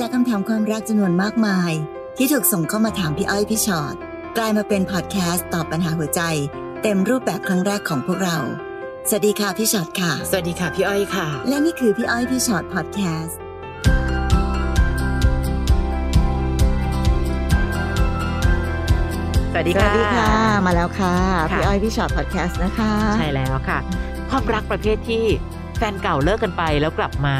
จากคำถามความรักจำนวนมากมาย ที่ถูกส่งเข้ามาถามพี่อ้อยพี่ชอ็อตกลายมาเป็นพอดแคสต์ตอบปัญหาหัวใจ เต็มรูปแบบครั้งแรกของพวกเรา สวัสดีค่ะพี่ชอ็อตค่ะ สวัสดีค่ะพี่อ้อยค่ะ และนี่คือพี่อ้อยพี่ชอ็อตพอดแคสต์สวัสดีสค่ะวัสดีค่ะ มาแล้วค่ะค่ะ พี่อ้อยพี่ฉอดพอดแคสต์นะคะ ใช่แล้วค่ะ ความรักประเภทที่แฟนเก่าเลิกกันไปแล้วกลับมา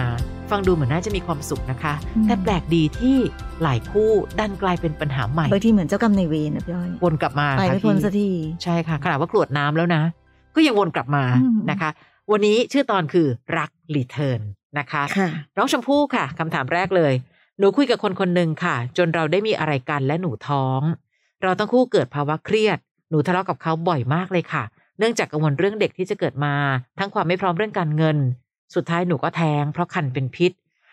ฟังดูเหมือนน่าจะมีความสุขนะคะ แต่แปลกดีที่หลายคู่ดันกลายเป็นปัญหาใหม่บางทีเหมือนเจ้ากรรมในายเวรนะพี่อ้อยวนกลับมาไปค่ะไม่พ้นพี่สักทีใช่ค่ะขนาดว่ากรวดน้ำแล้วนะ ก็ยังวนกลับมาอืมนะคะ วันนี้ชื่อตอนคือรักรีเทิร์นนะคะค่ะน้องชมพู่ค่ะคำถามแรกเลย หนูคุยกับคนคนหนึ่งค่ะ จนเราได้มีอะไรกันและหนูท้อง เราทั้งคู่เกิดภาวะเครียด หนูทะเลาะกับเขาบ่อยมากเลยค่ะ เนื่องจากกังวลเรื่องเด็กที่จะเกิดมา ทั้งความไม่พร้อมเรื่องการเงิน สุดท้ายหนูก็แท้งเพราะคันเป็นพิษ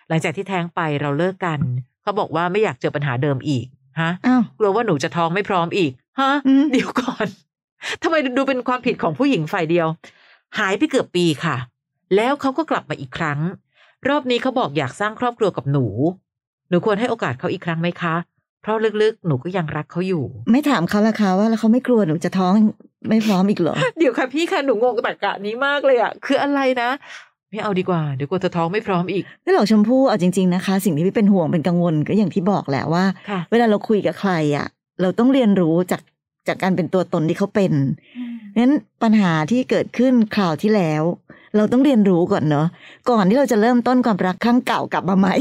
หลังจากที่แท้งไปเราเลิกกัน เขาบอกว่าไม่อยากเจอปัญหาเดิมอีกฮะอ้าวกลัวว่าหนูจะท้องไม่พร้อมอีกฮะอืมเดี๋ยวก่อนทำไมดูเป็นความผิดของผู้หญิงฝ่ายเดียว หายไปเกือบปีค่ะ แล้วเขาก็กลับมาอีกครั้ง รอบนี้เขาบอกอยากสร้างครอบครัวกับหนู หนูควรให้โอกาสเขาอีกครั้งไหมคะ เพราะลึกๆ หนูก็ยังรักเขาอยู่ ไม่ถามเขาละคะว่าแล้วเขาไม่กลัวหนูจะท้องไม่พร้อมอีกเหรอ เดี๋ยวค่ะพี่ค่ะหนูงงกับตรรกะนี้มากเลยอะคืออะไรนะ ไม่เอาดีกว่าเดี๋ยวกลัวเธอท้องไม่พร้อมอีกไม่หรอกชมพู่เอาจริง ๆนะคะ สิ่งที่พี่เป็นห่วงเป็นกังวลก็อย่างที่บอกแหละว่าค่ะเวลาเราคุยกับใครอะ เราต้องเรียนรู้จากจากการเป็นตัวตนที่เขาเป็นงั้นปัญหาที่เกิดขึ้นคราวที่แล้ว เราต้องเรียนรู้ก่อนเนาะก่อนที่เราจะเริ่มต้นความรักครั้งเก่ากลับมาใหม่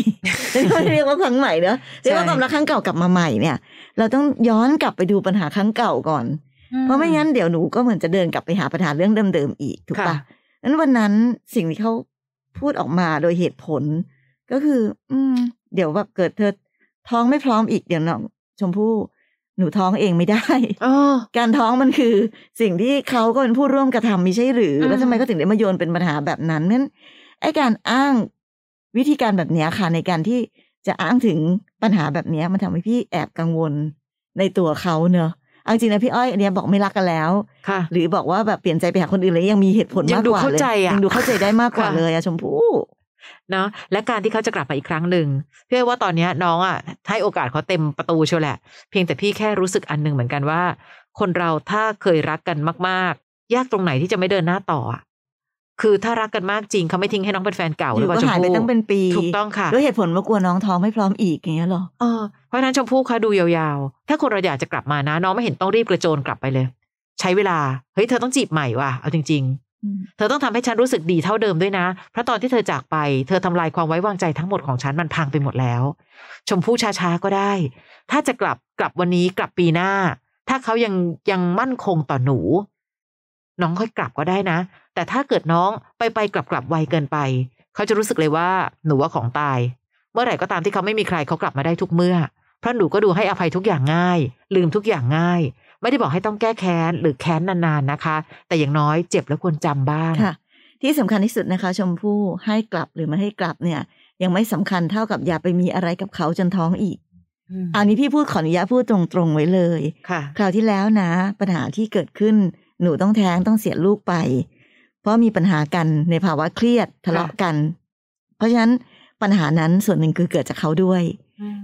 ไม่เรียกว่าครั้งใหม่เนอะเรียกว่าความรักครั้งเก่ากลับมาใหม่เนี่ย เราต้องย้อนกลับไปดูปัญหาครั้งเก่าก่อน เพราะไม่งั้นเดี๋ยวหนูก็เหมือนจะเดินกลับไปหาปัญหาเรื่องเดิมๆอีกถูกปะค่ะ นั้นวันนั้นสิ่งที่เขาพูดออกมาโดยเหตุผล ก็คือ อืม เดี๋ยวแบบเกิดเธอท้องไม่พร้อมอีกเดี๋ยวน้องชมพู่หนูท้องเองไม่ได้อ๋อการท้องมันคือสิ่งที่เขาก็เป็นผู้ร่วมกระทำไม่ใช่หรืออืมแล้วทำไมเขาถึงได้มาโยนเป็นปัญหาแบบนั้นนั้นไอ้การอ้างวิธีการแบบเนี้ยค่ะในการที่จะอ้างถึงปัญหาแบบเนี้ยมันทำให้พี่แอบกังวลในตัวเขาเนอะ เอาจริงนะพี่อ้อยอันเนี้ยบอกไม่รักกันแล้วค่ะ หรือบอกว่าแบบเปลี่ยนใจไปหาคนอื่นเลยยังมีเหตุผลยัมางกดูกว่าเข้าเลยใจอะยังดูเข้าใจได้มากกว่าค่ะเลยอะชมพู่เนาะและการที่เขาจะกลับมาอีกครั้งหนึ่งพี่ว่าตอนเนี้ยน้องอะให้โอกาสเขาเต็มประตูเชียวแหละ เพียงแต่พี่แค่รู้สึกอันหนึ่งเหมือนกันว่า คนเราถ้าเคยรักกันมากๆ ยากตรงไหนที่จะไม่เดินหน้าต่ออะ คือถ้ารักกันมากจริงเขาไม่ทิ้งให้น้องเป็นแฟนเก่าอหรืยู่อว่าก็ชมหายไปพู่ตั้งเป็นปีถูกต้องค่ะด้วยเหตุผลว่ากลัวน้องท้องไม่พร้อมอีกอย่างเงี้ยเหรอเออเพราะฉะนั้นชมพู่คะดูยาวๆ ถ้าคนเราอยากจะกลับมานะ น้องไม่เห็นต้องรีบกระโจนกลับไปเลย ใช้เวลาเฮ้ยเธอต้องจีบใหม่ว่ะเอาจริงๆอืมเธอต้องทำให้ฉันรู้สึกดีเท่าเดิมด้วยนะ เพราะตอนที่เธอจากไป เธอทำลายความไว้วางใจทั้งหมดของฉันมันพังไปหมดแล้ว ชมพู่ช้าๆก็ได้ ถ้าจะกลับกลับวันนี้กลับปีหน้า ถ้าเขายังยังมั่นคงต่อหนูน้องค่อยกลับก็ได้นะ แต่ถ้าเกิดน้องไปไปกลับกลับไวเกินไป เขาจะรู้สึกเลยว่าหนูว่าของตาย เมื่อไหร่ก็ตามที่เขาไม่มีใครเขากลับมาได้ทุกเมื่อ เพราะหนูก็ดูให้อภัยทุกอย่างง่าย ลืมทุกอย่างง่าย ไม่ได้บอกให้ต้องแก้แค้นหรือแค้นนานๆนะคะ แต่อย่างน้อยเจ็บแล้วควรจำบ้างค่ะที่สำคัญที่สุดนะคะ ชมพู่ให้กลับหรือไม่ให้กลับเนี่ย ยังไม่สำคัญเท่ากับอย่าไปมีอะไรกับเขาจนท้องอีกอันนี้พี่พูดขออนุญาตพูดตรงๆไว้เลย ค่ะ คราวที่แล้วนะ ปัญหาที่เกิดขึ้นหนูต้องแท้งต้องเสียลูกไป เพราะมีปัญหากันในภาวะเครียดทะเลาะกัน เพราะฉะนั้นปัญหานั้นส่วนหนึ่งคือเกิดจากเขาด้วย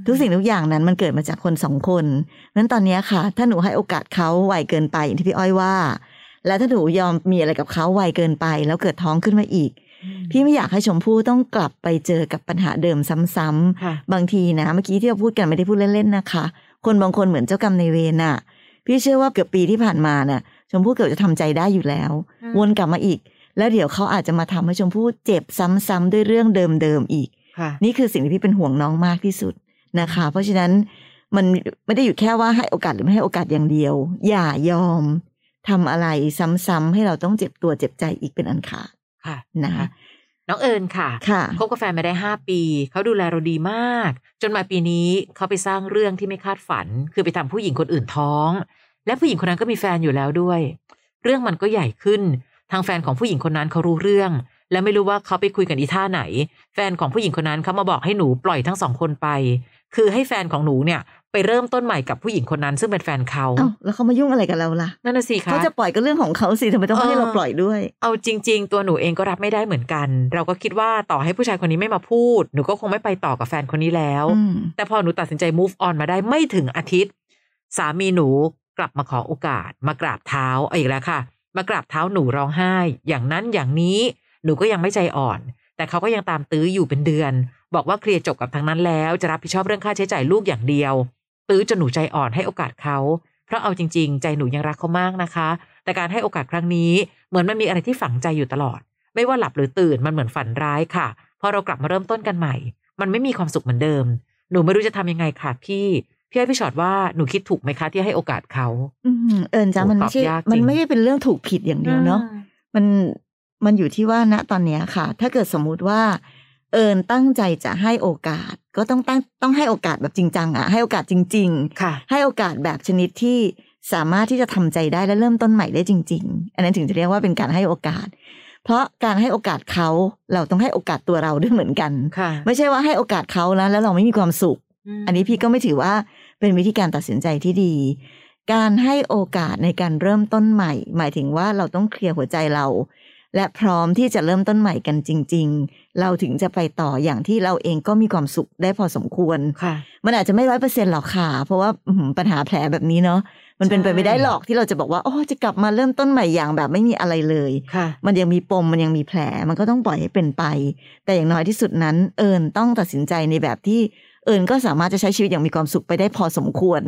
ทุกสิ่งทุกอย่างนั้นมันเกิดมาจากคนสองคนเพราะฉะนั้นตอนเนี้ยค่ะ ถ้าหนูให้โอกาสเขาไวเกินไปอย่างที่พี่อ้อยว่า และถ้าหนูยอมมีอะไรกับเขาไวเกินไป แล้วเกิดท้องขึ้นมาอีก พี่ไม่อยากให้ชมพู่ต้องกลับไปเจอกับปัญหาเดิมซ้ำๆค่ะบางทีนะเมื่อกี้ที่เราพูดกันไม่ได้พูดเล่นๆนะคะ คนบางคนเหมือนเจ้ากรรมในายเวรน่ะ พี่เชื่อว่าเกือบปีที่ผ่านมาน่ะ ชมพู่เกือบจะทำใจได้อยู่แล้วอืมวนกลับมาอีก แล้วเดี๋ยวเขาอาจจะมาทำให้ชมพู่เจ็บซ้ำๆด้วยเรื่องเดิมๆอีกค่ะนี่คือสิ่งที่พี่เป็นห่วงน้องมากที่สุดนะคะ เพราะฉะนั้นมันไม่ได้อยู่แค่ว่าให้โอกาสหรือไม่ให้โอกาสอย่างเดียว อย่ายอมทำอะไรซ้ำๆให้เราต้องเจ็บตัวเจ็บใจอีกเป็นอันขาดค่ะนะคะน้องเอิญค่ะค่ะคบกับแฟนมาได้ห้าปี เขาดูแลเราดีมาก จนมาปีนี้เขาไปสร้างเรื่องที่ไม่คาดฝัน คือไปทำผู้หญิงคนอื่นท้อง และผู้หญิงคนนั้นก็มีแฟนอยู่แล้วด้วย เรื่องมันก็ใหญ่ขึ้น ทางแฟนของผู้หญิงคนนั้นเขารู้เรื่อง และไม่รู้ว่าเขาไปคุยกันอีท่าไหน แฟนของผู้หญิงคนนั้นเขามาบอกให้หนูปล่อยทั้งสองคนไป คือให้แฟนของหนูเนี่ยไปเริ่มต้นใหม่กับผู้หญิงคนนั้นซึ่งเป็นแฟนเขาเอ้าแล้วเขามายุ่งอะไรกับเราล่ะ นั่นน่ะสิคะเขาจะปล่อยก็เรื่องของเขาสิทำไมต้องเออให้เราปล่อยด้วย เอาจริง ๆ ตัวหนูเองก็รับไม่ได้เหมือนกัน เราก็คิดว่าต่อให้ผู้ชายคนนี้ไม่มาพูด หนูก็คงไม่ไปต่อกับแฟนคนนี้แล้วอืมแต่พอหนูตัดสินใจ move on มาได้ไม่ถึงอาทิตย์ สามีหนู กลับมาขอโอกาส มากราบเท้าเอาอีกแล้วค่ะ มากราบเท้าหนูร้องไห้ อย่างนั้นอย่างนี้หนูก็ยังไม่ใจอ่อน แต่เขาก็ยังตามตื้ออยู่เป็นเดือน บอกว่าเคลียร์จบกับทางนั้นแล้วจะรับผิดชอบเรื่องค่าใช้จ่ายลูกอย่างเดียว ตื้อจนหนูใจอ่อนให้โอกาสเขาเพราะเอาจริง ๆ ใจหนูยังรักเขามากนะคะ แต่การให้โอกาสครั้งนี้เหมือนมันมีอะไรที่ฝังใจอยู่ตลอด ไม่ว่าหลับหรือตื่นมันเหมือนฝันร้ายค่ะ พอเรากลับมาเริ่มต้นกันใหม่ มันไม่มีความสุขเหมือนเดิม หนูไม่รู้จะทำยังไงค่ะพี่ พี่ให้พี่ชอดว่าหนูคิดถูกไหมคะที่ให้โอกาสเขาอืมเอิญจ้าโอ้มันไม่ใช่ตอบยากจริงมันไม่ได้เป็นเรื่องถูกผิดอย่างเดียวเนาะมันมันอยู่ที่ว่าณตอนเนี้ยค่ะ ถ้าเกิดสมมุติว่า เอิญตั้งใจจะให้โอกาส ก็ต้องตั้งต้องให้โอกาสแบบจริงจังอะให้โอกาสจริงค่ะๆให้โอกาสแบบชนิดที่สามารถที่จะทำใจได้และเริ่มต้นใหม่ได้จริง ๆ อันนั้นถึงจะเรียกว่าเป็นการให้โอกาส เพราะการให้โอกาสเขาเราต้องให้โอกาสตัวเราด้วยเหมือนกันค่ะไม่ใช่ว่าให้โอกาสเขาแล้วแล้วเราไม่มีความสุข อันนี้พี่ก็ไม่ถือว่าเป็นวิธีการตัดสินใจที่ดี การให้โอกาสในการเริ่มต้นใหม่ หมายถึงว่าเราต้องเคลียร์หัวใจเรา และพร้อมที่จะเริ่มต้นใหม่กันจริง ๆ เราถึงจะไปต่ออย่างที่เราเองก็มีความสุขได้พอสมควรค่ะมันอาจจะไม่ร้อยเปอร์เซ็นต์หรอกค่ะ เพราะว่าอื้อหือปัญหาแผลแบบนี้เนาะมันเป็นไปใช่ไม่ได้หรอกที่เราจะบอกว่าโอ้จะกลับมาเริ่มต้นใหม่อย่างแบบไม่มีอะไรเลยค่ะมันยังมีปมมันยังมีแผล มันก็ต้องปล่อยให้เป็นไป แต่อย่างน้อยที่สุดนั้น เอิญต้องตัดสินใจในแบบที่ เอิญก็สามารถจะใช้ชีวิตอย่างมีความสุขไปได้พอสมควร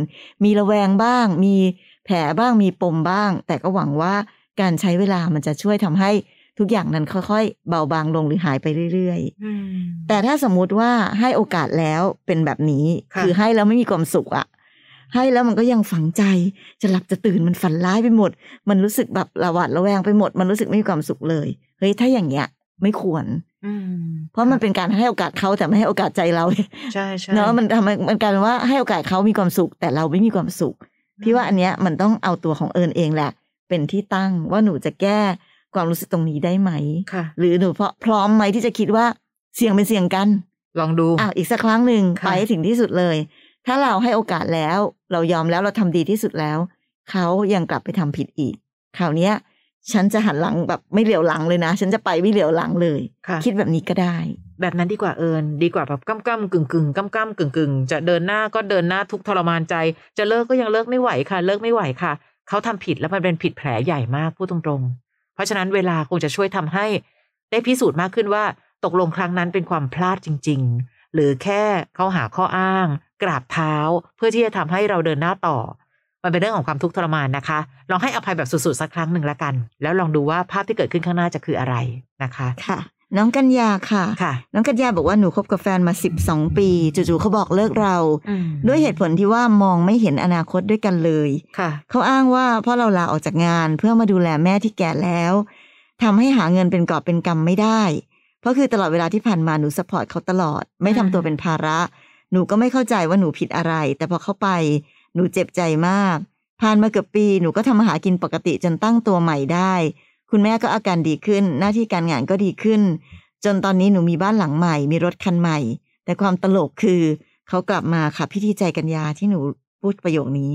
มีระแวงบ้าง มีแผลบ้างมีปมบ้าง แต่ก็หวังว่าการใช้เวลามันจะช่วยทำให้ทุกอย่างนั้นค่อยๆ เบาบางลงหรือหายไปเรื่อยๆ แต่ถ้าสมมุติว่าให้โอกาสแล้วเป็นแบบนี้ค่ะคือให้แล้วไม่มีความสุขอะให้แล้วมันก็ยังฝังใจ จะหลับจะตื่นมันฝันร้ายไปหมด มันรู้สึกแบบระหวาดระแวงไปหมด มันรู้สึกไม่มีความสุขเลย เฮ้ยถ้าอย่างเงี้ย ไม่ควรอืมเพราะมันเป็นการให้โอกาสเขาแต่ไม่ให้โอกาสใจเรา ใช่ใช่เนาะมันทำให้มันกลายเป็นว่าให้โอกาสเขามีความสุข แต่เราไม่มีความสุข พี่ว่าอันเนี้ยมันต้องเอาตัวของเอิญเองแหละ เป็นที่ตั้งว่าหนูจะแก้ความรู้สึกตรงนี้ได้ไหมค่ะ หรือหนูพร้อพร้อมไหมที่จะคิดว่าเสี่ยงเป็นเสี่ยงกัน ลองดูอ้าวอีกสักครั้งหนึ่งค่ะไปให้ถึงที่สุดเลย ถ้าเราให้โอกาสแล้ว เรายอมแล้วเราทำดีที่สุดแล้ว เขายังกลับไปทำผิดอีกคราวเนี้ย ฉันจะหันหลังแบบไม่เหลียวหลังเลยนะ ฉันจะไปไม่เหลียวหลังเลยค่ะคิดแบบนี้ก็ได้ แบบนั้นดีกว่าเอิญดีกว่าแบบก้ำก้ำกึ่งกึ่งก้ำก้ำกึ่งกึ่งจะเดินหน้าก็เดินหน้าทุกข์ทรมานใจ จะเลิกก็ยังเลิกไม่ไหวค่ะ เลิกไม่ไหวค่ะ เขาทำผิดแล้วมันเป็นผิดแผลใหญ่มากพูดตรงๆ เพราะฉะนั้นเวลาคงจะช่วยทำให้ ได้พิสูจน์มากขึ้นว่า ตกลงครั้งนั้นเป็นความพลาดจริง ๆ หรือแค่เขาหาข้ออ้าง กราบเท้า เพื่อที่จะทำให้เราเดินหน้าต่อ มันเป็นเรื่องของความทุกข์ทรมานนะคะ ลองให้อภัยแบบสุดๆสักครั้งหนึ่งละกัน แล้วลองดูว่าภาพที่เกิดขึ้นข้างหน้าจะคืออะไรนะคะค่ะน้องกัญญาค่ะค่ะ น้องกัญญาบอกว่าหนูคบกับแฟนมาสิบสองปีจู่ๆเขาบอกเลิกเราอืมด้วยเหตุผลที่ว่ามองไม่เห็นอนาคตด้วยกันเลยค่ะ เขาอ้างว่าเพราะเราลาออกจากงานเพื่อมาดูแลแม่ที่แก่แล้วทำให้หาเงินเป็นกอบเป็นกำไม่ได้ เพราะคือตลอดเวลาที่ผ่านมาหนูสปอร์ตเขาตลอด ไม่ทำตัวเป็นภาระ หนูก็ไม่เข้าใจว่าหนูผิดอะไร แต่พอเข้าไป หนูเจ็บใจมาก ผ่านมาเกือบปีหนูก็ทำมาหากินปกติจนตั้งตัวใหม่ได้ คุณแม่ก็อาการดีขึ้น หน้าที่การงานก็ดีขึ้น จนตอนนี้หนูมีบ้านหลังใหม่ มีรถคันใหม่ แต่ความตลกคือเขากลับมาค่ะพิธีใจกัญญาที่หนูพูดประโยคนี้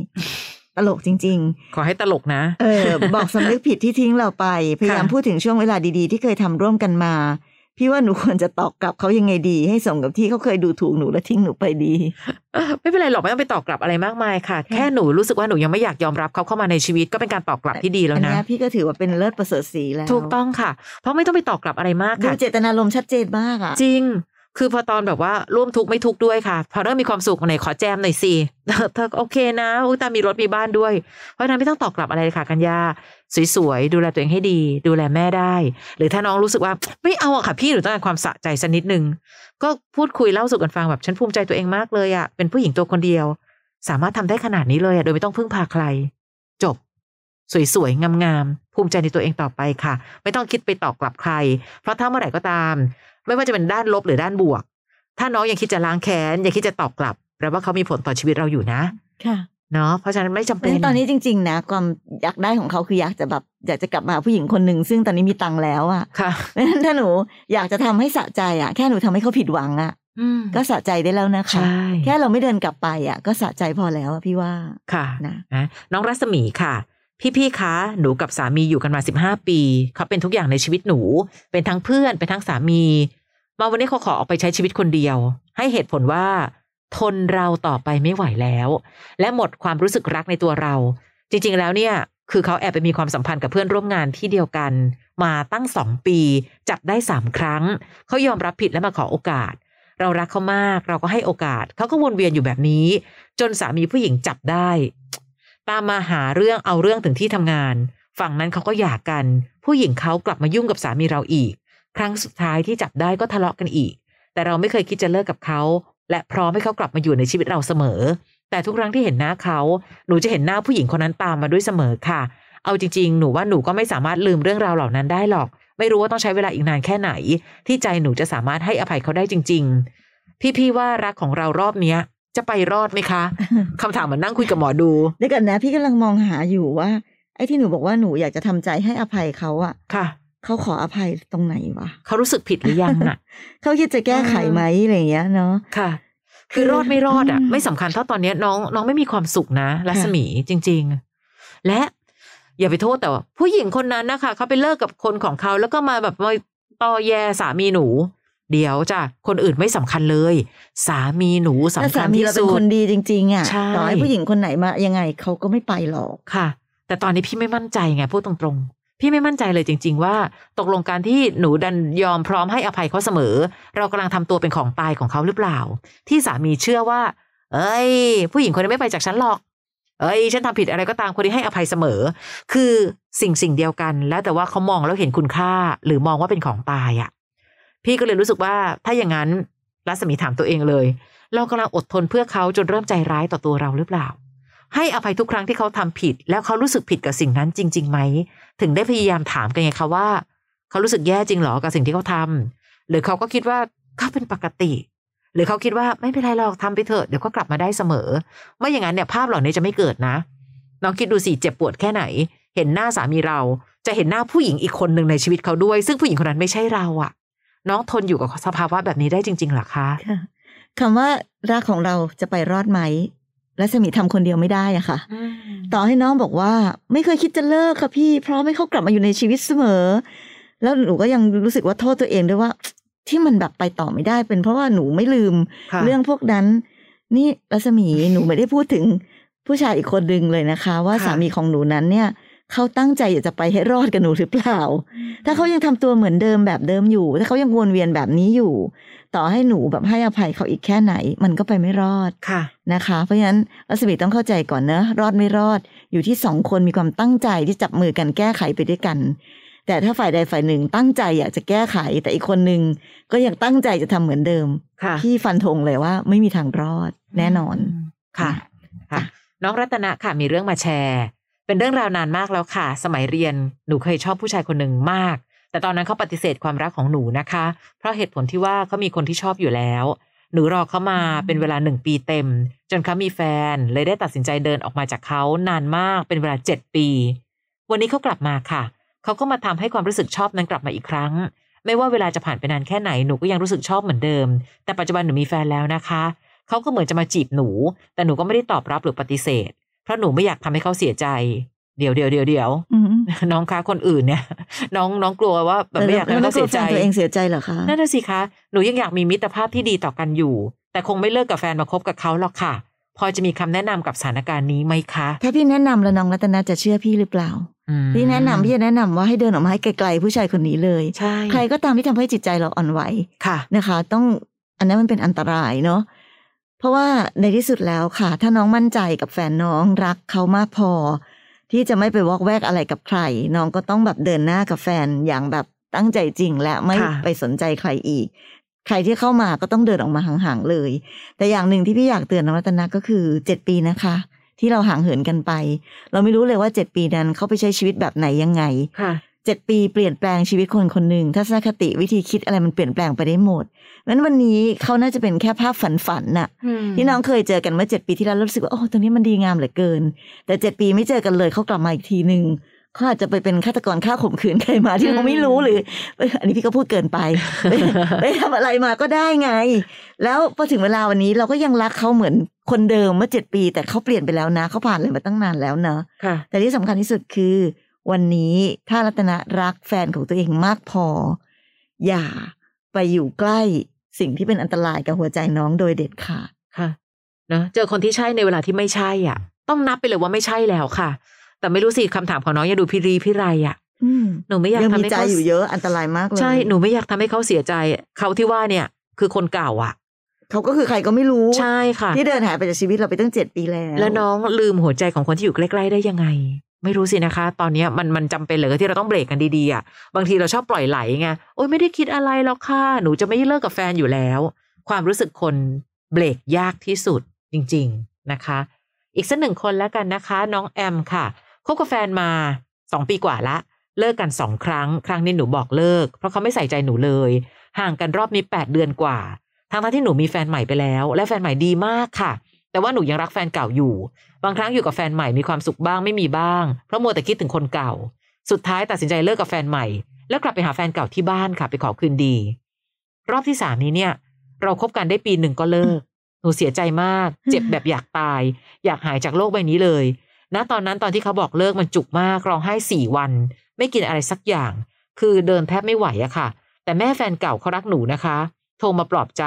ตลกจริงขอให้ตลกนะๆเออ บอกสำนึกผิดที่ทิ้งเราไป พยายามค่ะพูดถึงช่วงเวลาดีๆ ที่เคยทำร่วมกันมา พี่ว่าหนูควรจะตอบกลับเขายังไงดี ให้สมกับที่เขาเคยดูถูกหนูและทิ้งหนูไปดีเออไม่เป็นไรหรอกไม่ต้องไปตอบกลับอะไรมากมายค่ะ แค่หนูรู้สึกว่าหนูยังไม่อยากยอมรับเขาเข้ามาในชีวิตก็เป็นการตอบกลับที่ดีแล้วอันนะเนี้ยพี่ก็ถือว่าเป็นเลิศประเสริฐสีแล้วถูกต้องค่ะ เพราะไม่ต้องไปตอบกลับอะไรมากดูค่ะเจตนารมณ์ชัดเจนมากอะจริงคือพอตอนแบบว่าร่วมทุกข์ไม่ทุกข์ด้วยค่ะ พอเริ่มมีความสุขไหนขอแจมหน่อยสิเธอก็โอเคนะอุ้ยแต่มีรถมีบ้านด้วย เพราะฉะนั้นไม่ต้องตอบกลับอะไรเลยค่ะกัญญา สวยๆ ดูแลตัวเองให้ดี ดูแลแม่ได้ หรือถ้าน้องรู้สึกว่าไม่เอาอะค่ะพี่หนูต้องการความสะใจสักนิดนึง ก็พูดคุยเล่าสู่กันฟังแบบฉันภูมิใจตัวเองมากเลยอะเป็นผู้หญิงตัวคนเดียว สามารถทำได้ขนาดนี้เลยอะโดยไม่ต้องพึ่งพาใคร จบ สวยๆ งามๆ ภูมิใจในตัวเองต่อไปค่ะ ไม่ต้องคิดไปตอบกลับใคร เพราะถ้าเมื่อไหร่ก็ตาม ไม่ว่าจะเป็นด้านลบหรือด้านบวก ถ้าน้องยังคิดจะล้างแค้นยังคิดจะตอบกลับแปลว่าเขามีผลต่อชีวิตเราอยู่นะ ค่ะ เนาะเพราะฉะนั้นไม่จำเพเป็ราะฉะนนั้นตอนนี้จริง ๆ นะ ความอยากได้ของเขาคืออยากจะแบบอยากจะกลับมาหาผู้หญิงคนหนึ่งซึ่งตอนนี้มีตังค์แล้วอะค่ะเพราะฉะนั้นถ้าหนูอยากจะทำให้สะใจอะ แค่หนูทำให้เขาผิดหวังอะอืมก็สะใจได้แล้วนะคะใช่แค่เราไม่เดินกลับไปอะ ก็สะใจพอแล้วอะพี่ว่าค่ะนะนะน้องรัศมีค่ะ พี่ๆคะหนูกับสามีอยู่กันมาสิบห้าปีเขาเป็นทุกอย่างในชีวิตหนู เป็นทั้งเพื่อนเป็นทั้งสามี มาวันนี้เขาขอออกไปใช้ชีวิตคนเดียว ให้เหตุผลว่า ทนเราต่อไปไม่ไหวแล้ว และหมดความรู้สึกรักในตัวเรา จริง ๆ แล้วเนี่ย คือเขาแอบไปมีความสัมพันธ์กับเพื่อนร่วมงานที่เดียวกัน มาตั้งสองปี จับได้สามครั้ง เขายอมรับผิดและมาขอโอกาส เรารักเขามากเราก็ให้โอกาส เขาก็วนเวียนอยู่แบบนี้ จนสามีผู้หญิงจับได้ ตามมาหาเรื่องเอาเรื่องถึงที่ทำงาน ฝั่งนั้นเขาก็หย่ากัน ผู้หญิงเขากลับมายุ่งกับสามีเราอีก ครั้งสุดท้ายที่จับได้ก็ทะเลาะกันอีกแต่เราไม่เคยคิดจะเลิกกับเขา และพร้อมให้เขากลับมาอยู่ในชีวิตเราเสมอ แต่ทุกครั้งที่เห็นหน้าเขา หนูจะเห็นหน้าผู้หญิงคนนั้นตามมาด้วยเสมอค่ะ เอาจริงๆ หนูว่าหนูก็ไม่สามารถลืมเรื่องราวเหล่านั้นได้หรอก ไม่รู้ว่าต้องใช้เวลาอีกนานแค่ไหน ที่ใจหนูจะสามารถให้อภัยเขาได้จริง ๆ พี่ๆว่ารักของเรารอบเนี้ย จะไปรอดไหมคะคำถามเหมือนนั่งคุยกับหมอดูเดี๋ยวกันนะ พี่กำลังมองหาอยู่ว่าไอ้ที่หนูบอกว่าหนูอยากจะทำใจให้อภัยเขาอะค่ะ เขาขออภัยตรงไหนวะเขารู้สึกผิดหรือยังน่ะเขาคิดจะแก้ไขไหมอะไรอย่างเงี้ยเนาะค่ะ คืคืออรอดไม่รอดอะอืมไม่สำคัญเท่าตอนเนี้ยน้องน้องไม่มีความสุขนะรัศมีจริง ๆ และอย่าไปโทษแต่ว่า ผู้หญิงคนนั้นนะคะเขาไปเลิกกับคนของเขาแล้วก็มาแบบมาตอแยสามีหนู เดี๋ยวจ้ะคนอื่นไม่สำคัญเลย สามีหนูถ้าสำคัสาญมีที่เราเป็สุนคดนดีจริง ๆอะใช่ต่อให้ผู้หญิงคนไหนมายังไงเขาก็ไม่ไปหรอกค่ะ แต่ตอนนี้พี่ไม่มั่นใจไงพูดตรงๆ พี่ไม่มั่นใจเลยจริง ๆ ว่า ตกลงการที่หนูดันยอมพร้อมให้อภัยเขาเสมอ เรากำลังทำตัวเป็นของตายของเขาหรือเปล่า ที่สามีเชื่อว่า เอ้ย ผู้หญิงคนนี้ไม่ไปจากฉันหรอก เอ้ย ฉันทำผิดอะไรก็ตามคนนี้ให้อภัยเสมอ คือสิ่งสิ่งเดียวกัน แล้วแต่ว่าเขามองแล้วเห็นคุณค่า หรือมองว่าเป็นของตายอะ่ะ พี่ก็เลยรู้สึกว่าถ้าอย่างนั้นรัศมีถามตัวเองเลย เรากำลังอดทนเพื่อเขาจนเริ่มใจร้ายต่อตัวเราหรือเปล่า ให้อภัยทุกครั้งที่เขาทำผิด แล้วเขารู้สึกผิดกับสิ่งนั้นจริงๆไหม ถึงได้พยายามถามกันไงคะว่า เขารู้สึกแย่จริงหรอกับสิ่งที่เขาทำหรือเขาก็คิดว่าเขาเป็นปกติ หรือเขาคิดว่าไม่เป็นไรหรอกทำไปเถอะเดี๋ยวก็กลับมาได้เสมอ ไม่อย่างนั้นเนี่ยภาพเหล่านี้จะไม่เกิดนะน้องคิดดูสิเจ็บปวดแค่ไหน เห็นหน้าสามีเรา จะเห็นหน้าผู้หญิงอีกคนหนึ่งในชีวิตเขาด้วย ซึ่งผู้หญิงคนนั้นไม่ใช่เราอะน้องทนอยู่กับสภาวะแบบนี้ได้จริงๆหรอคะค่ะคำว่ารักของเราจะไปรอดไหม รัศมีทำคนเดียวไม่ได้อะค่ะ ต่อให้น้องบอกว่า ไม่เคยคิดจะเลิกค่ะพี่ เพราะไม่เขากลับมาอยู่ในชีวิตเสมอ แล้วหนูก็ยังรู้สึกว่าโทษตัวเองด้วยว่า ที่มันแบบไปต่อไม่ได้เป็นเพราะว่าหนูไม่ลืมค่ะเรื่องพวกนั้น นี่รัศมีหนูไม่ได้พูดถึงผู้ชายอีกคนหนึ่งเลยนะคะ ว่าค่ะสามีของหนูนั้นเนี่ย เขาตั้งใจอยากจะไปให้รอดกับหนูหรือเปล่า ถ้าเขายังทำตัวเหมือนเดิมแบบเดิมอยู่ ถ้าเขายังวนเวียนแบบนี้อยู่ ต่อให้หนูแบบให้อภัยเขาอีกแค่ไหน มันก็ไปไม่รอดค่ะนะคะ เพราะฉะนั้นรัศมีต้องเข้าใจก่อนนะรอดไม่รอด อยู่ที่สองคนมีความตั้งใจที่จับมือกันแก้ไขไปด้วยกัน แต่ถ้าฝ่ายใดฝ่ายหนึ่งตั้งใจอยากจะแก้ไข แต่อีกคนหนึ่งก็ยังตั้งใจจะทำเหมือนเดิมค่ะพี่ฟันธงเลยว่าไม่มีทางรอดแน่นอนค่ะ ค่ะ น้องรัตนะค่ะมีเรื่องมาแชร์ เป็นเรื่องราวนานมากแล้วค่ะ สมัยเรียนหนูเคยชอบผู้ชายคนหนึ่งมาก แต่ตอนนั้นเขาปฏิเสธความรักของหนูนะคะ เพราะเหตุผลที่ว่าเขามีคนที่ชอบอยู่แล้ว หนูรอเขามาเป็นเวลาหนึ่งปีเต็ม จนเขามีแฟน เลยได้ตัดสินใจเดินออกมาจากเขานานมากเป็นเวลาเจ็ดปี วันนี้เขากลับมาค่ะ เขาก็มาทำให้ความรู้สึกชอบนั้นกลับมาอีกครั้ง ไม่ว่าเวลาจะผ่านไปนานแค่ไหนหนูก็ยังรู้สึกชอบเหมือนเดิม แต่ปัจจุบันหนูมีแฟนแล้วนะคะเขาก็เหมือนจะมาจีบหนู แต่หนูก็ไม่ได้ตอบรับหรือปฏิเสธ เพราะหนูไม่อยากทำให้เขาเสียใจ เดี๋ยวเดี๋ยวเดี๋ยวเดี๋ยวอืมน้องคะคนอื่นเนี่ย น้องน้องกลัวว่าแบบไม่อยากให้แล้วเขาเสียใจแฟนตัวเองเสียใจเหรอคะนั่นน่ะสิคะหนูยังอยากมีมิตรภาพที่ดีต่อกันอยู่ แต่คงไม่เลิกกับแฟนมาคบกับเขาหรอกค่ะ พอจะมีคำแนะนำกับสถานการณ์นี้ไหมคะ ถ้าพี่แนะนำแล้วน้องรัตนาจะเชื่อพี่หรือเปล่าอืมพี่แนะนำพี่จะแนะนำว่าให้เดินออกมาให้ไกลๆผู้ชายคนนี้เลยใช่ใครก็ตามที่ทำให้จิตใจเราอ่อนไหวค่ะนะคะ ต้องอันนั้นมันเป็นอันตรายเนาะเพ ราะว่าในที่สุดแล้วค่ะ ถ้าน้องมั่นใจกับแฟนน้องรักเขามากพอ ที่จะไม่ไปวอกแวกอะไรกับใคร น้องก็ต้องแบบเดินหน้ากับแฟนอย่างแบบตั้งใจจริง และไม่ค่ะไปสนใจใครอีก ใครที่เข้ามาก็ต้องเดินออกมาห่างๆเลย แต่อย่างหนึ่งที่พี่อยากเตือนน้องรัตนาก็คือเจ็ดปีนะคะ ที่เราห่างเหินกันไป เราไม่รู้เลยว่าเจ็ดปีนั้นเขาไปใช้ชีวิตแบบไหนยังไงค่ะ เจ็ดปีเปลี่ยนแปลงชีวิตคนคนหนึ่งทัศนคติวิธีคิดอะไรมันเปลี่ยนแปลงไปได้หมดนั้นวันนี้เขาน่าจะเป็นแค่ภาพฝันฝันๆน่ะ ที่น้องเคยเจอกันเมื่อเจ็ดปีที่แล้วแล้วรู้สึกว่าโอ้ตรงนี้มันดีงามเหลือเกิน แต่เจ็ดปีไม่เจอกันเลยเขากลับมาอีกทีหนึ่งเขาอาจจะไปเป็นฆาตกรฆ่าข่มขืนใครมาที่เราไม่รู้หรืออันนี้พี่ก็พูดเกินไปไปไปทำอะไรมาก็ได้ไง แล้วพอถึงเวลาวันนี้เราก็ยังรักเขาเหมือนคนเดิมเมื่อเจ็ดปี แต่เขาเปลี่ยนไปแล้วนะเขาผ่านอะไรมาตั้งนานแล้วเนอะค่ะแต่ที่สำคัญที่สุดคือ วันนี้ถ้ารัตนะรักแฟนของตัวเองมากพอ อย่าไปอยู่ใกล้สิ่งที่เป็นอันตรายกับหัวใจน้องโดยเด็ดขาดค่ะนะเจอคนที่ใช่ในเวลาที่ไม่ใช่อะ ต้องนับไปเลยว่าไม่ใช่แล้วค่ะ แต่ไม่รู้สิคำถามของน้องยังดูพิรีพิไรอะอืมหนูไม่อยากยังทำมีให้ใจเขาอยู่เยอะอันตรายมากเลยใช่หนูไม่อยากทำให้เขาเสียใจ เขาที่ว่าเนี่ย คือคนเก่าอะเขาก็คือใครก็ไม่รู้ใช่ค่ะ ที่เดินหายไปจากชีวิตเราไปตั้งเจ็ดปีแล้ว แล้วน้องลืมหัวใจของคนที่อยู่ใกล้ ๆ ได้ยังไง ไม่รู้สินะคะ ตอนนี้มันมันจำเป็นเหลือที่เราต้องเบรกกันดีๆอะบางทีเราชอบปล่อยไหลไงโอ๊ยไม่ได้คิดอะไรหรอกค่ะหนูจะไม่เลิกกับแฟนอยู่แล้ว ความรู้สึกคนเบรกยากที่สุดจริง ๆนะคะ อีกสักหนึ่งคนแล้วกันนะคะ น้องแอมค่ะคบกับแฟนมาสองปีกว่าละ เลิกกันสองครั้ง ครั้งนี้หนูบอกเลิก เพราะเขาไม่ใส่ใจหนูเลย ห่างกันรอบนี้แปดเดือนกว่าทั้งที่หนูมีแฟนใหม่ไปแล้ว และแฟนใหม่ดีมากค่ะ แต่ว่าหนูยังรักแฟนเก่าอยู่ บางครั้งอยู่กับแฟนใหม่มีความสุขบ้างไม่มีบ้าง เพราะมัวแต่คิดถึงคนเก่า สุดท้ายตัดสินใจเลิกกับแฟนใหม่ แล้วกลับไปหาแฟนเก่าที่บ้านค่ะไปขอคืนดี รอบที่สามนี้เนี่ย เราคบกันได้ปีหนึ่งก็เลิก หนูเสียใจมาก เจ็บแบบอยากตาย อยากหายจากโลกใบนี้เลยณตอนนั้นตอนที่เขาบอกเลิกมันจุกมากร้องไห้สี่วัน ไม่กินอะไรสักอย่าง คือเดินแทบไม่ไหวอะค่ะ แต่แม่แฟนเก่าเขารักหนูนะคะ โทรมาปลอบใจ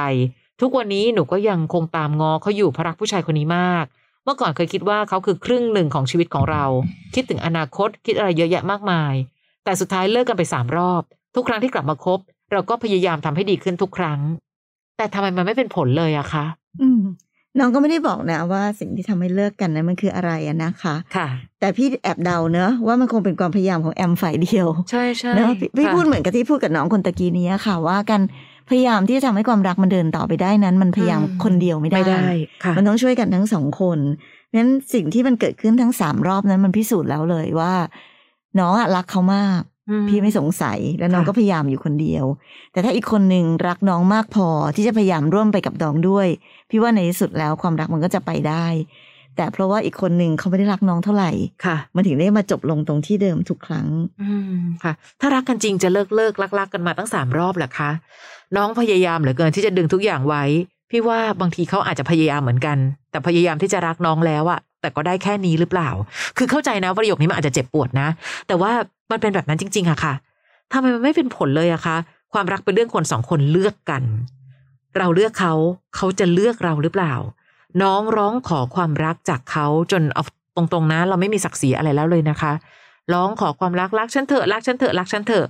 ทุกวันนี้หนูก็ยังคงตามงอเขาอยู่เพราะรักผู้ชายคนนี้มาก เมื่อก่อนเคยคิดว่าเขาคือครึ่งหนึ่งของชีวิตของเรา คิดถึงอนาคตคิดอะไรเยอะแยะมากมาย แต่สุดท้ายเลิกกันไปสามรอบ ทุกครั้งที่กลับมาคบ เราก็พยายามทำให้ดีขึ้นทุกครั้ง แต่ทำไมมันไม่เป็นผลเลยอะคะ อืมน้องก็ไม่ได้บอกนะว่าสิ่งที่ทำให้เลิกกันนั้นมันคืออะไรอะนะคะค่ะ แต่พี่แอบเดาเนอะว่ามันคงเป็นความพยายามของแอมฝ่ายเดียว ใช่ใช่เนอะพี่พี่ค่ะพูดเหมือนกับที่พูดกับน้องคนตะกี้นี้ค่ะว่าการ พยายามที่จะทำให้ความรักมันเดินต่อไปได้นั้น มันพยายามอืมคนเดียวไม่ได้ไม่ได้ค่ะมันต้องช่วยกันทั้งสองคนนั้นสิ่งที่มันเกิดขึ้นทั้งสามรอบนั้น มันพิสูจน์แล้วเลยว่า น้องอะรักเขามากอืมพี่ไม่สงสัยแล้วน้องค่ะก็พยายามอยู่คนเดียว แต่ถ้าอีกคนหนึ่งรักน้องมากพอที่จะพยายามร่วมไปกับน้องด้วย พี่ว่าในที่สุดแล้วความรักมันก็จะไปได้ แต่เพราะว่าอีกคนหนึ่งเขาไม่ได้รักน้องเท่าไหร่ค่ะ มันถึงได้มาจบลงตรงที่เดิมทุกครั้ง อืมค่ะ ถ้ารักกันจริงจะเลิกเลิกรักรักกันมาตั้งสามรอบเหรอคะน้องพยายามเหลือเกินที่จะดึงทุกอย่างไว้ พี่ว่าบางทีเขาอาจจะพยายามเหมือนกัน แต่พยายามที่จะรักน้องแล้วอะแต่ก็ได้แค่นี้หรือเปล่า คือเข้าใจนะประโยคนี้มันอาจจะเจ็บปวดนะ แต่ว่ามันเป็นแบบนั้นจริง ๆอะค่ะทำไมมันไม่เป็นผลเลยอะคะ ความรักเป็นเรื่องคนสองคนเลือกกัน เราเลือกเขา เขาจะเลือกเราหรือเปล่า น้องร้องขอความรักจากเขาจนเอาตรงๆนะ เราไม่มีศักดิ์ศรีอะไรแล้วเลยนะคะ ร้องขอความรักรักฉันเถอะรักฉันเถอะรักฉันเถอะ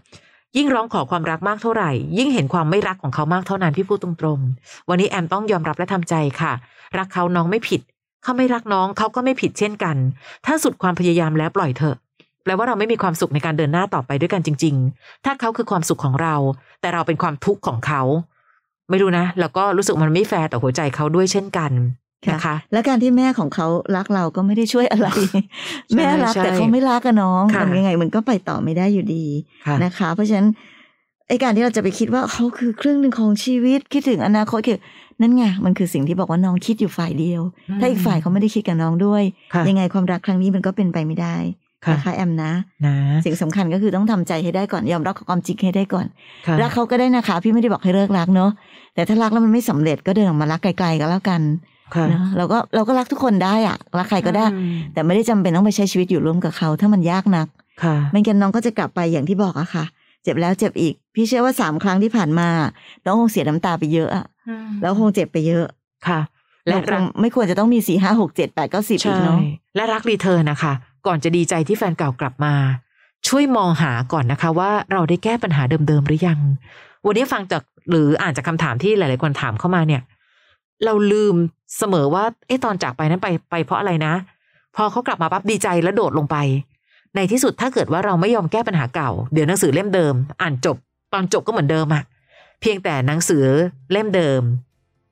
ยิ่งร้องขอความรักมากเท่าไหร่ ยิ่งเห็นความไม่รักของเขามากเท่านั้นพี่พูดตรงๆ วันนี้แอมต้องยอมรับและทำใจค่ะ รักเขาน้องไม่ผิด เขาไม่รักน้องเขาก็ไม่ผิดเช่นกัน ถ้าสุดความพยายามแล้วปล่อยเถอะแปลว่าเราไม่มีความสุขในการเดินหน้าต่อไปด้วยกันจริง ๆ ถ้าเขาคือความสุขของเรา แต่เราเป็นความทุกข์ของเขา ไม่รู้นะ แล้วก็รู้สึกมันไม่แฟร์ต่อหัวใจเขาด้วยเช่นกัน นะคะ และการที่แม่ของเขารักเราก็ไม่ได้ช่วยอะไร แม่รักใช่แต่เขาไม่รักกับน้องค่ะมันยังไงมันก็ไปต่อไม่ได้อยู่ดีค่ะนะคะ เพราะฉะนั้นไอการที่เราจะไปคิดว่าเขาคือครึ่งหนึ่งของชีวิตคิดถึงอนาคตคือนั่นไงมันคือสิ่งที่บอกว่าน้องคิดอยู่ฝ่ายเดียวอืมถ้าอีกฝ่ายเขาไม่ได้คิดกับน้องด้วยค่ะยังไงความรักครั้งนี้มันก็เป็นไปไม่ได้ค่ะนะคะแอมนะนะ สิ่งสำคัญก็คือต้องทำใจให้ได้ก่อนยอมรับกับความจริงให้ได้ก่อนค่ะรักเขาก็ได้นะคะ พี่ไม่ได้บอกให้เลิกรักเนาะแต่ถ้ารักแล้วมันไม่สำเร็จก็เดินออกมารักไกลๆก็แล้วกันค่ะเนอะเราก็เราก็รักทุกคนได้อะรักใครก็ได้อืมแต่ไม่ได้จำเป็นต้องไปใช้ชีวิตอยู่ร่วมกับเขา ถ้ามันยากนักค่ะไม่งั้นน้องก็จะกลับไปอย่างที่บอกอะค่ะ เจ็บแล้วเจ็บอีก พี่เชื่อว่าสามครั้งที่ผ่านมา น้องคงเสียน้ำตาไปเยอะอะแล้วคงเจ็บไปเยอะค่ะ และและครังกไม่ควรจะต้องมีสี่ห้าหกเจ็ดแปดเก้าสิบอีใช่กเนาะและรักรีเทิร์นนะคะก่อนจะดีใจที่แฟนเก่ากลับมา ช่วยมองหาก่อนนะคะว่าเราได้แก้ปัญหาเดิมๆหรือยัง วันนี้ฟังจากหรืออ่านจากคำถามที่หลาย ๆ คนถามเข้ามาเนี่ย เราลืมเสมอว่าเอ๊ะตอนจากไปนั้นไปไปเพราะอะไรนะ พอเขากลับมาปั๊บดีใจแล้วโดดลงไป ในที่สุดถ้าเกิดว่าเราไม่ยอมแก้ปัญหาเก่า เดี๋ยวหนังสือเล่มเดิม อ่านจบ ตอนจบก็เหมือนเดิมอะเพียงแต่หนังสือเล่มเดิม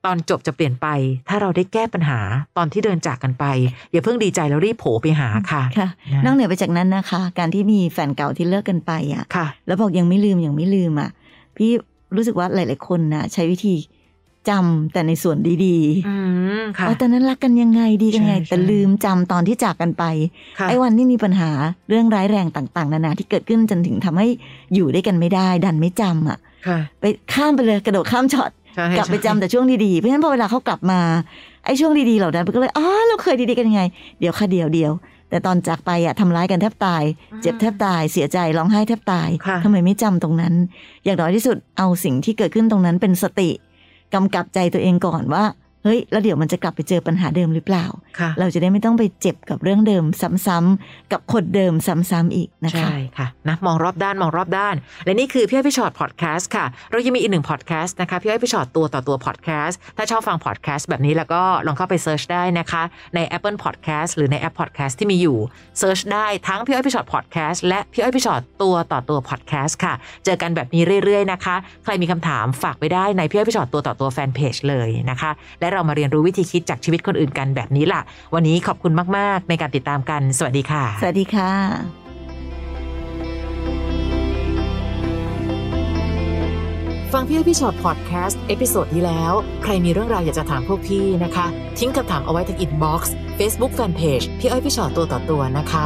ตอนจบจะเปลี่ยนไป ถ้าเราได้แก้ปัญหาตอนที่เดินจากกันไป อย่าเพิ่งดีใจแล้วรีบโผล่ไปหาค่ะค่ะนะนอกเหนือไปจากนั้นนะคะ การที่มีแฟนเก่าที่เลิกกันไปอะค่ะ แล้วบอกยังไม่ลืมยังไม่ลืมอะพี่รู้สึกว่าหลาย ๆ คนนะใช้วิธี จำแต่ในส่วนดีอืมๆค่ะว่าตอนนั้นรักกันยังไงดีกันยังไงใช่แต่ใช่ลืมจำตอนที่จากกันไปค่ะไอ้วันที่มีปัญหาเรื่องร้ายแรงต่างๆ นานาที่เกิดขึ้นจนถึงทำให้อยู่ด้วยกันไม่ได้ ดันไม่จำอะค่ะไปข้ามไปเลยกระโดดข้ามช็อตใช่กลับไปใช่จำแต่ช่วงดีๆ เพราะฉะนั้นพอเวลาเขากลับมาไอ้ช่วงดีๆเหล่านั้นมันก็เลยอ๋อเราเคยดีๆกันยังไง เดี๋ยวค่ะเดียวเดียวแต่ตอนจากไปอะทำร้ายกันแทบตาย เจ็บแทบตาย เสียใจร้องไห้แทบตายค่ะทำไมไม่จำตรงนั้น อย่างน้อยที่สุดเอาสิ่งที่เกิดขึ้นตรงนั้นเป็นสติ กำกับใจตัวเองก่อนว่า เฮ้ยแล้วเดี๋ยวมันจะกลับไปเจอปัญหาเดิมหรือเปล่าค่ะเราจะได้ไม่ต้องไปเจ็บกับเรื่องเดิมซ้ำๆกับคนเดิมซ้ำๆอีกนะคะ ใช่ค่ะนะมองรอบด้านมองรอบด้าน และนี่คือพี่อ้อยพี่ฉอดพอดแคสต์ค่ะ เรายังมีอีกหนึ่งพอดแคสต์นะคะพี่อ้อยพี่ฉอดตัวต่อตัวพอดแคสต์ถ้าชอบฟังพอดแคสต์แบบนี้แล้วก็ลองเข้าไป search ได้นะคะใน Apple Podcast หรือในแอปพอดแคสต์ที่มีอยู่ search ได้ทั้งพี่อ้อยพี่ฉอดพอดแคสต์และพี่อ้อยพี่ฉอดตัวต่อตัวพอดแคสต์ค่ะ เจอกันแบบนี้เรื่อยๆนะคะ ใครมีคำถามฝากไปได้ในพี่อ้อยพี่ฉอดตัวต่อตัวแฟนเพจเลยนะคะและเรามาเรียนรู้วิธีคิดจากชีวิตคนอื่นกันแบบนี้ล่ะ วันนี้ขอบคุณมาก ๆ ในการติดตามกัน สวัสดีค่ะ สวัสดีค่ะฟังพี่อ้อยพี่ฉอดพอดแคสต์ episode ที่แล้ว ใครมีเรื่องราวอยากจะถามพวกพี่นะคะ ทิ้งคำถามเอาไว้ที่ inbox เฟซบุ๊กแฟนเพจพี่อ้อยพี่ฉอดตัวต่อตัวนะคะ